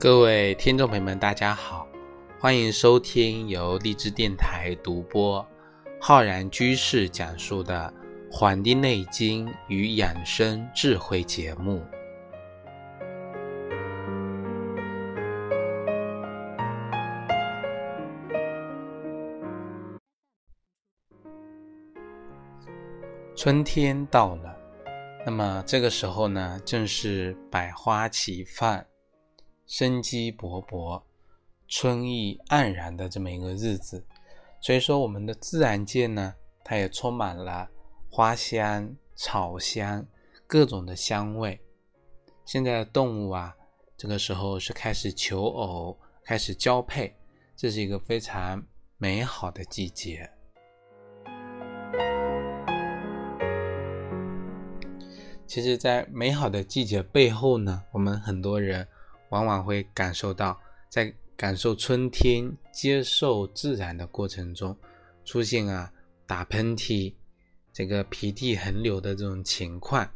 各位听众朋友们，大家好，欢迎收听由荔枝电台独播、浩然居士讲述的《黄帝内经与养生智慧》节目。春天到了，那么这个时候呢，正是百花齐放。生机勃勃、春意盎然的这么一个日子，所以说我们的自然界呢，它也充满了花香、草香各种的香味。现在的动物啊，这个时候是开始求偶、开始交配，这是一个非常美好的季节。其实，在美好的季节背后呢，我们很多人。往往会感受到，在感受春天、接受自然的过程中，出现啊打喷嚏、这个鼻涕横流的这种情况。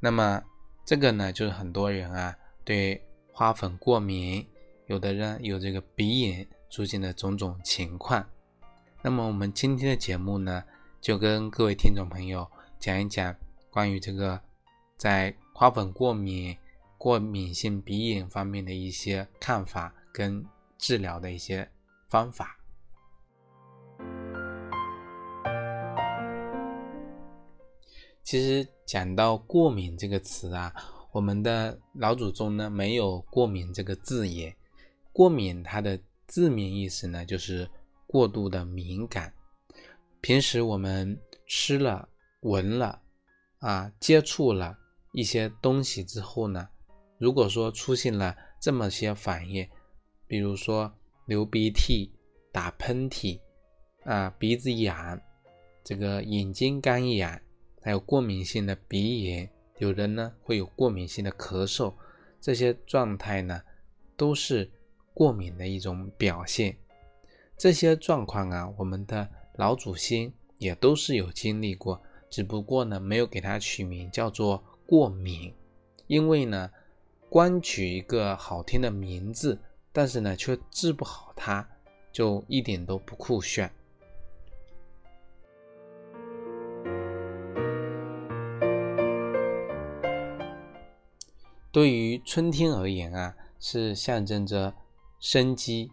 那么这个呢，就是很多人啊对花粉过敏，有的人有这个鼻炎出现的种种情况。那么我们今天的节目呢，就跟各位听众朋友讲一讲关于这个在花粉过敏。过敏性鼻炎方面的一些看法跟治疗的一些方法。其实讲到过敏这个词啊，我们的老祖宗呢没有过敏这个字眼。过敏它的字面意思呢就是过度的敏感。平时我们吃了、闻了啊、接触了一些东西之后呢。如果说出现了这么些反应，比如说流鼻涕、打喷嚏啊、鼻子痒、这个眼睛干痒，还有过敏性的鼻炎，有人呢会有过敏性的咳嗽，这些状态呢都是过敏的一种表现。这些状况啊，我们的老祖先也都是有经历过，只不过呢没有给它取名叫做过敏，因为呢。光取一个好听的名字，但是呢，却治不好它，就一点都不酷炫。对于春天而言啊，是象征着生机，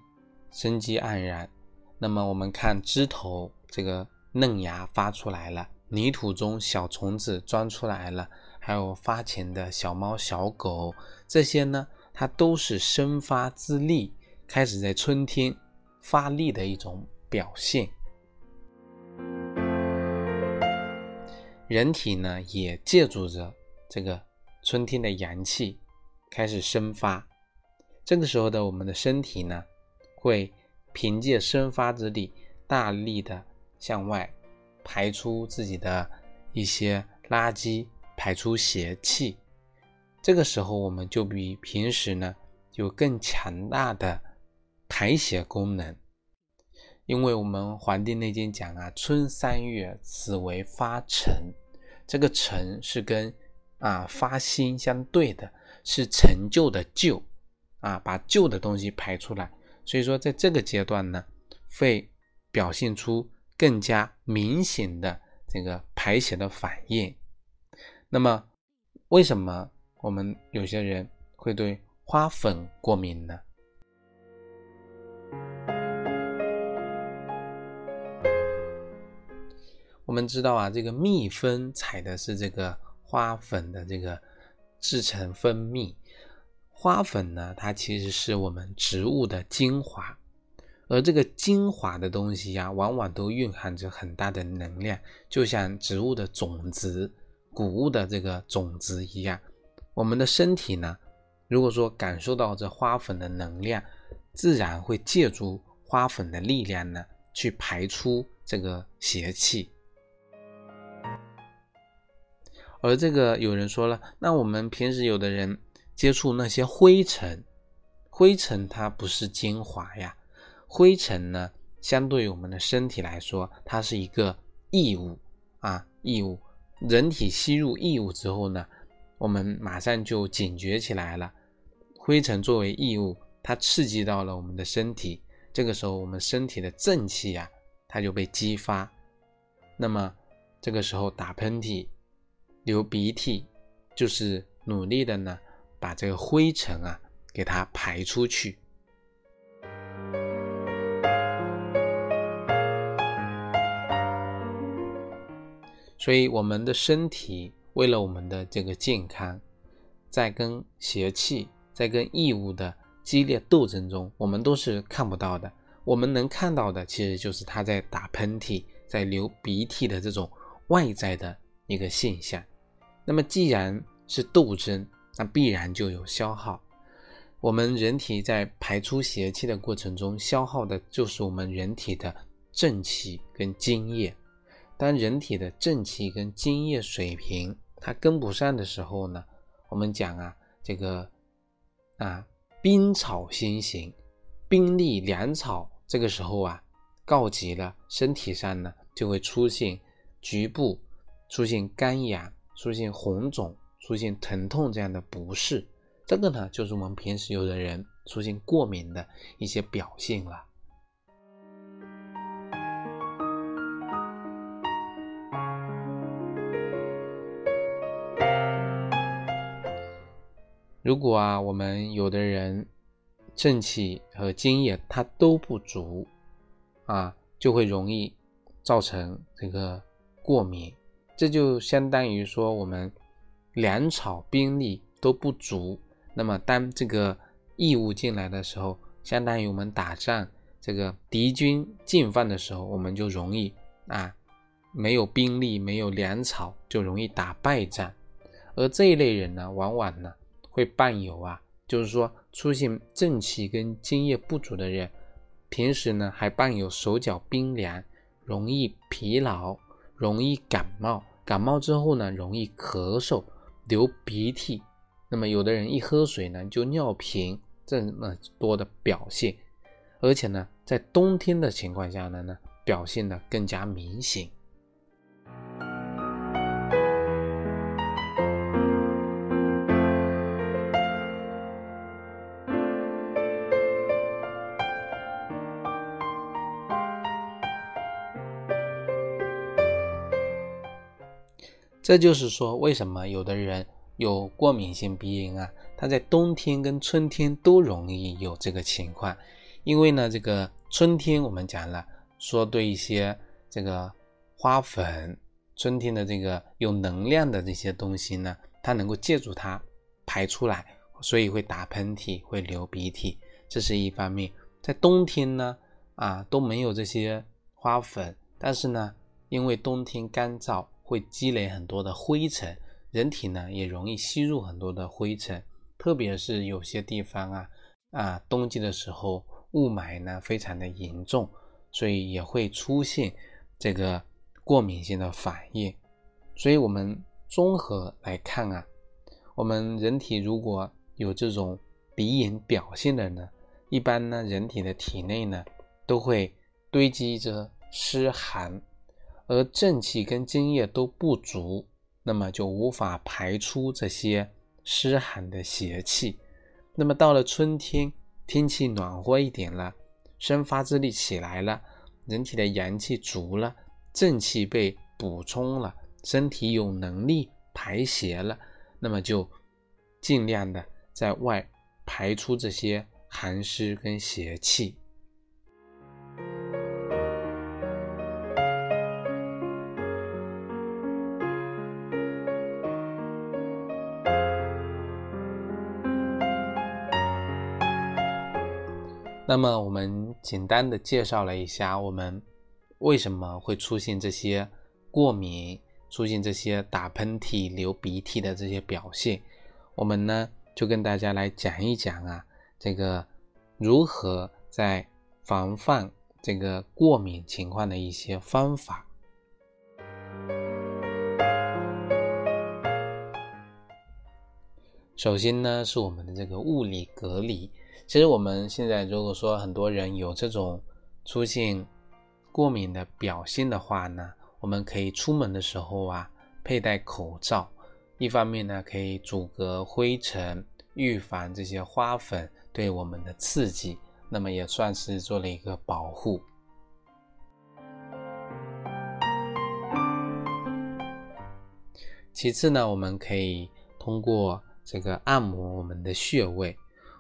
生机盎然。那么我们看枝头这个嫩芽发出来了，泥土中小虫子钻出来了。还有发情的小猫、小狗，这些呢，它都是生发之力，开始在春天发力的一种表现。人体呢，也借助着这个春天的阳气开始生发。这个时候的我们的身体呢，会凭借生发之力，大力的向外排出自己的一些垃圾。排出邪气，这个时候我们就比平时呢有更强大的排邪功能，因为我们《黄帝内经》讲啊，春三月，此为发陈，这个陈是跟啊发心相对的，是陈旧的旧啊，把旧的东西排出来，所以说在这个阶段呢，会表现出更加明显的这个排邪的反应。那么，为什么我们有些人会对花粉过敏呢？我们知道啊，这个蜜蜂采的是这个花粉的这个制成蜂蜜。花粉呢，它其实是我们植物的精华，而这个精华的东西呀，往往都蕴含着很大的能量，就像植物的种子。谷物的这个种子一样，我们的身体呢，如果说感受到这花粉的能量，自然会借助花粉的力量呢，去排出这个邪气。而这个有人说了，那我们平时有的人接触那些灰尘，灰尘它不是精华呀，灰尘呢，相对于我们的身体来说，它是一个异物啊，异物。人体吸入异物之后呢，我们马上就警觉起来了，灰尘作为异物，它刺激到了我们的身体，这个时候我们身体的正气呀，它就被激发。那么这个时候打喷嚏、流鼻涕，就是努力的呢，把这个灰尘啊给它排出去。所以我们的身体为了我们的这个健康，在跟邪气、在跟异物的激烈斗争中，我们都是看不到的。我们能看到的，其实就是他在打喷嚏、在流鼻涕的这种外在的一个现象。那么既然是斗争，那必然就有消耗。我们人体在排出邪气的过程中，消耗的就是我们人体的正气跟津液。当人体的正气跟津液水平它跟不上的时候呢，我们讲啊，这个啊冰草先行，冰利粮草，这个时候啊告急了，身体上呢就会出现局部出现干痒、出现红肿、出现疼痛这样的不适，这个呢就是我们平时有的人出现过敏的一些表现了。如果啊，我们有的人正气和精液它都不足啊，就会容易造成这个过敏。这就相当于说，我们粮草兵力都不足，那么当这个异物进来的时候，相当于我们打仗，这个敌军进犯的时候，我们就容易啊，没有兵力，没有粮草，就容易打败仗。而这一类人呢，往往呢。会伴有啊，就是说出现正气跟津液不足的人，平时呢还伴有手脚冰凉，容易疲劳，容易感冒，感冒之后呢容易咳嗽、流鼻涕，那么有的人一喝水呢就尿频，这么多的表现，而且呢在冬天的情况下呢呢表现的更加明显。这就是说，为什么有的人有过敏性鼻炎啊？他在冬天跟春天都容易有这个情况，因为呢，这个春天我们讲了，说对一些这个花粉，春天的这个有能量的这些东西呢，它能够借助它排出来，所以会打喷嚏，会流鼻涕，这是一方面。在冬天呢，啊都没有这些花粉，但是呢，因为冬天干燥。会积累很多的灰尘，人体呢也容易吸入很多的灰尘，特别是有些地方啊啊，冬季的时候雾霾呢非常的严重，所以也会出现这个过敏性的反应。所以我们综合来看啊，我们人体如果有这种鼻炎表现的呢，一般呢人体的体内呢都会堆积着湿寒。而正气跟津液都不足，那么就无法排出这些湿寒的邪气。那么到了春天，天气暖和一点了，生发之力起来了，人体的阳气足了，正气被补充了，身体有能力排邪了，那么就尽量的在外排出这些寒湿跟邪气。那么我们简单的介绍了一下我们为什么会出现这些过敏、出现这些打喷嚏、流鼻涕的这些表现，我们呢就跟大家来讲一讲啊，这个如何在防范这个过敏情况的一些方法。首先呢是我们的这个物理隔离。其实我们现在如果说很多人有这种出现过敏的表现的话呢，我们可以出门的时候啊佩戴口罩，一方面呢可以阻隔灰尘，预防这些花粉对我们的刺激，那么也算是做了一个保护。其次呢，我们可以通过这个按摩我们的穴位。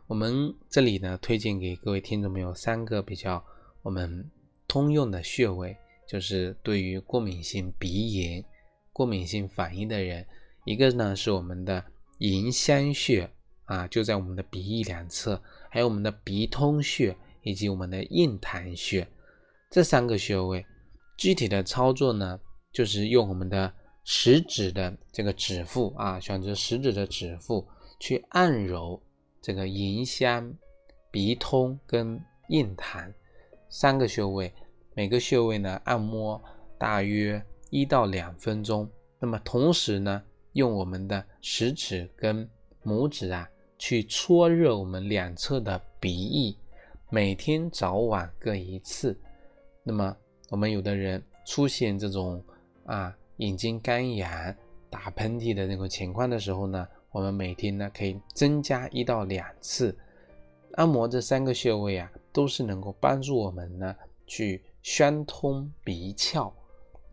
我们这里呢，推荐给各位听众朋友三个比较我们通用的穴位，就是对于过敏性鼻炎、过敏性反应的人，一个呢是我们的迎香穴啊，就在我们的鼻翼两侧，还有我们的鼻通穴以及我们的印堂穴，这三个穴位，具体的操作呢，就是用我们的。食指的这个指腹啊，选择食指的指腹去按揉这个迎香、鼻通跟印堂三个穴位，每个穴位呢按摩大约一到两分钟。那么同时呢，用我们的食指跟拇指啊去搓热我们两侧的鼻翼，每天早晚各一次。那么我们有的人出现这种啊。眼睛干痒、打喷嚏的那种情况的时候呢，我们每天呢可以增加一到两次按摩这三个穴位啊，都是能够帮助我们呢去宣通鼻窍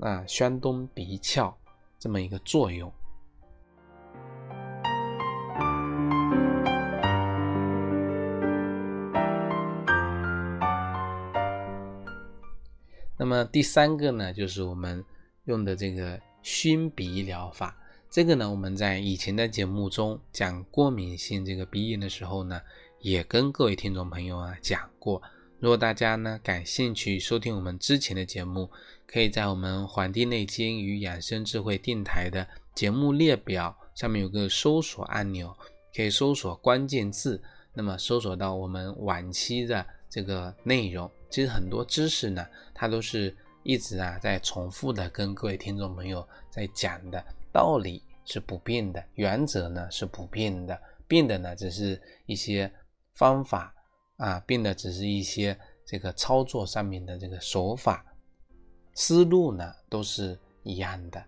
啊，宣通鼻窍这么一个作用。那么第三个呢，就是我们。用的这个熏鼻疗法，这个呢，我们在以前的节目中讲过敏性这个鼻炎的时候呢，也跟各位听众朋友啊讲过。如果大家呢感兴趣收听我们之前的节目，可以在我们《黄帝内经与养生智慧》电台的节目列表上面有个搜索按钮，可以搜索关键字，那么搜索到我们往期的这个内容。其实很多知识呢，它都是。一直啊在重复的跟各位听众朋友在讲的道理是不变的，原则呢是不变的，变的呢只是一些方法啊，变的只是一些这个操作上面的这个手法，思路呢都是一样的。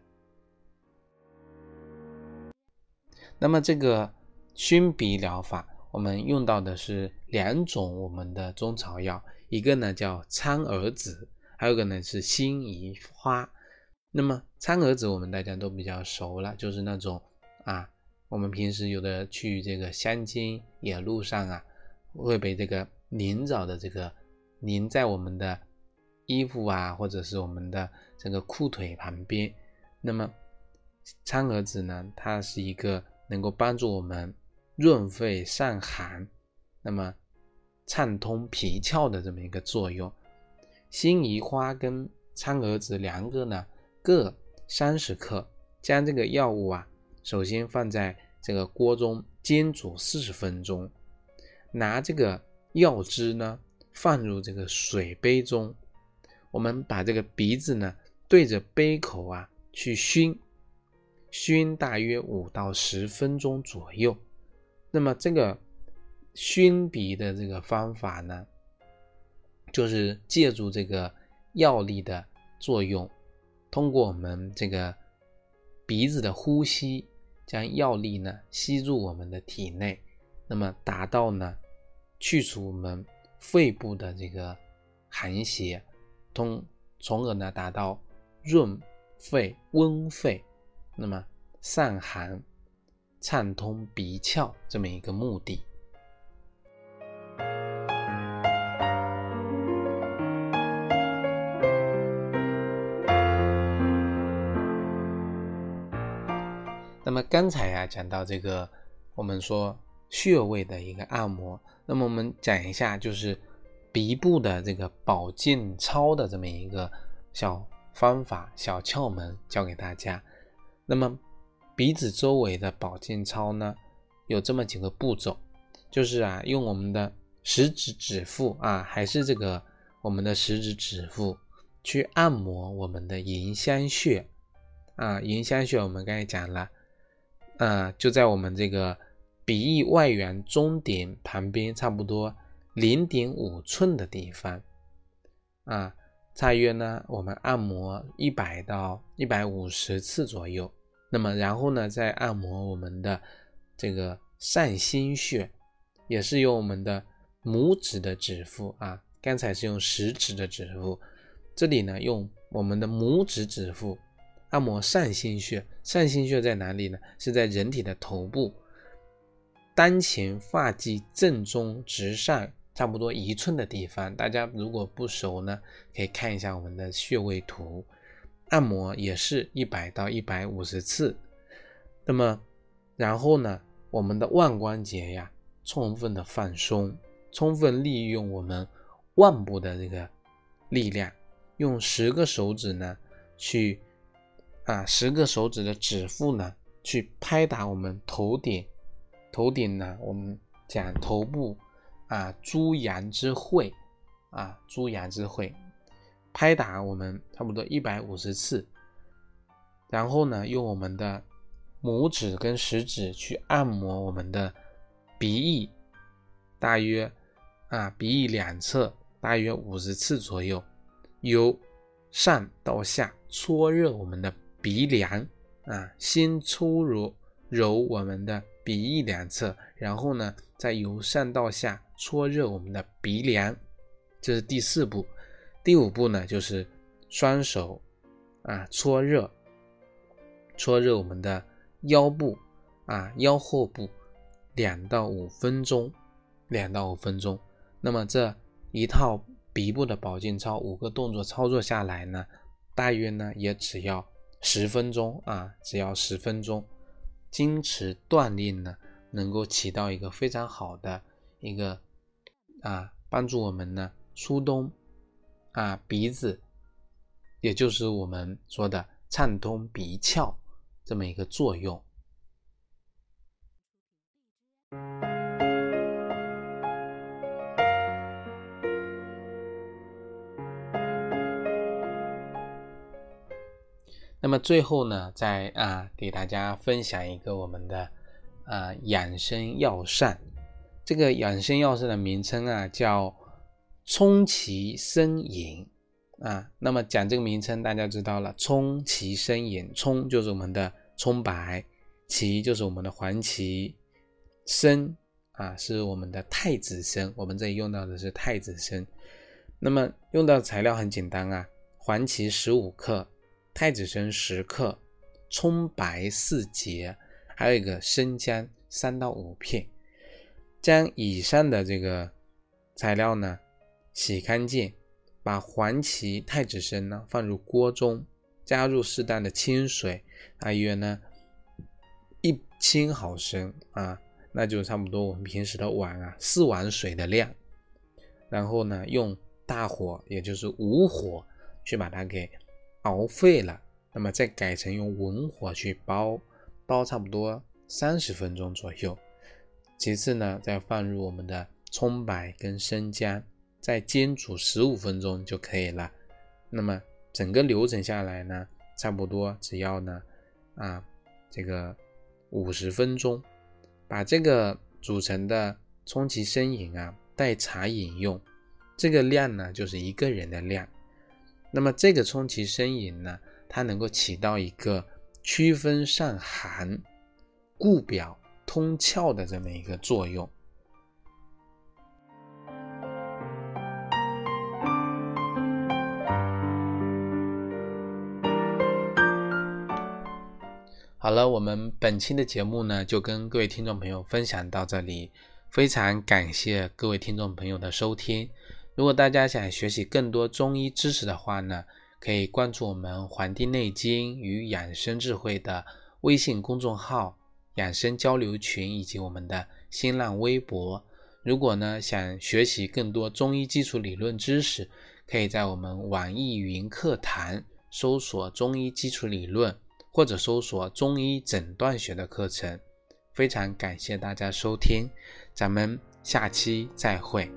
那么这个熏鼻疗法，我们用到的是两种我们的中草药，一个呢叫苍耳子。还有个呢是辛夷花，那么苍耳子我们大家都比较熟了，就是那种啊，我们平时有的去这个乡间野路上啊，会被这个鳞藻的这个粘在我们的衣服啊，或者是我们的这个裤腿旁边。那么苍耳子呢，它是一个能够帮助我们润肺散寒，那么畅通皮窍的这么一个作用。辛夷花跟苍耳子两个呢，各三十克。将这个药物啊，首先放在这个锅中煎煮四十分钟。拿这个药汁呢，放入这个水杯中。我们把这个鼻子呢，对着杯口啊去熏，熏大约五到十分钟左右。那么这个熏鼻的这个方法呢？就是借助这个药力的作用，通过我们这个鼻子的呼吸，将药力呢吸入我们的体内，那么达到呢去除我们肺部的这个寒邪，通从而呢达到润肺温肺，那么散寒、畅通鼻窍这么一个目的。刚才呀讲到这个，我们说穴位的一个按摩，那么我们讲一下就是鼻部的这个保健操的这么一个小方法、小窍门教给大家。那么鼻子周围的保健操呢，有这么几个步骤，就是啊用我们的食指指腹啊，还是这个我们的食指指腹去按摩我们的迎香穴啊，迎香穴我们刚才讲了。呃，就在我们这个鼻翼外缘中点旁边，差不多零点五寸的地方，啊，大约呢，我们按摩一百到一百五十次左右。那么，然后呢，再按摩我们的这个上心穴，也是用我们的拇指的指腹啊，刚才是用食指的指腹，这里呢用我们的拇指指腹按摩上心穴。上心穴在哪里呢？是在人体的头部。当前发际正中直上，差不多一寸的地方，大家如果不熟呢，可以看一下我们的穴位图。按摩也是一百到一百五十次。那么，然后呢，我们的腕关节呀，充分的放松，充分利用我们腕部的这个力量，用十个手指呢，去啊，十个手指的指腹呢，去拍打我们头顶。头顶呢，我们讲头部啊，诸阳之会啊，诸阳之会，拍打我们差不多一百五十次，然后呢，用我们的拇指跟食指去按摩我们的鼻翼，大约啊鼻翼两侧大约五十次左右，由上到下搓热我们的鼻梁啊，先搓揉揉我们的。鼻翼两侧，然后呢，再由上到下搓热我们的鼻梁，这是第四步。第五步呢，就是双手啊搓热，搓热我们的腰部啊腰后部两到五分钟，两到五分钟。那么这一套鼻部的保健操五个动作操作下来呢，大约呢也只要十分钟啊，只要十分钟。坚持锻炼呢，能够起到一个非常好的一个啊，帮助我们呢疏通啊鼻子，也就是我们说的畅通鼻窍这么一个作用。那么最后呢，再啊给大家分享一个我们的啊养生药膳。这个养生药膳的名称啊叫冲其生饮啊。那么讲这个名称，大家知道了，冲其生饮，冲就是我们的葱白，芪就是我们的黄芪，参啊是我们的太子参。我们这里用到的是太子参。那么用到材料很简单啊，黄芪十五克。太子参十克，葱白四节，还有一个生姜三到五片。将以上的这个材料呢洗干净，把黄芪、太子参呢放入锅中，加入适当的清水，大约呢一千毫升啊，那就差不多我们平时的碗啊四碗水的量。然后呢用大火，也就是无火去把它给。熬沸了，那么再改成用文火去煲，煲差不多三十分钟左右。其次呢，再放入我们的葱白跟生姜，再煎煮十五分钟就可以了。那么整个流程下来呢，差不多只要呢啊这个五十分钟，把这个煮成的冲其生饮啊代茶饮用，这个量呢就是一个人的量。那么这个冲其生饮呢，它能够起到一个区分散寒、固表通窍的这么一个作用。好了，我们本期的节目呢，就跟各位听众朋友分享到这里，非常感谢各位听众朋友的收听。如果大家想学习更多中医知识的话呢，可以关注我们《黄帝内经与养生智慧》的微信公众号、养生交流群以及我们的新浪微博。如果呢想学习更多中医基础理论知识，可以在我们网易云课堂搜索“中医基础理论”或者搜索“中医诊断学”的课程。非常感谢大家收听，咱们下期再会。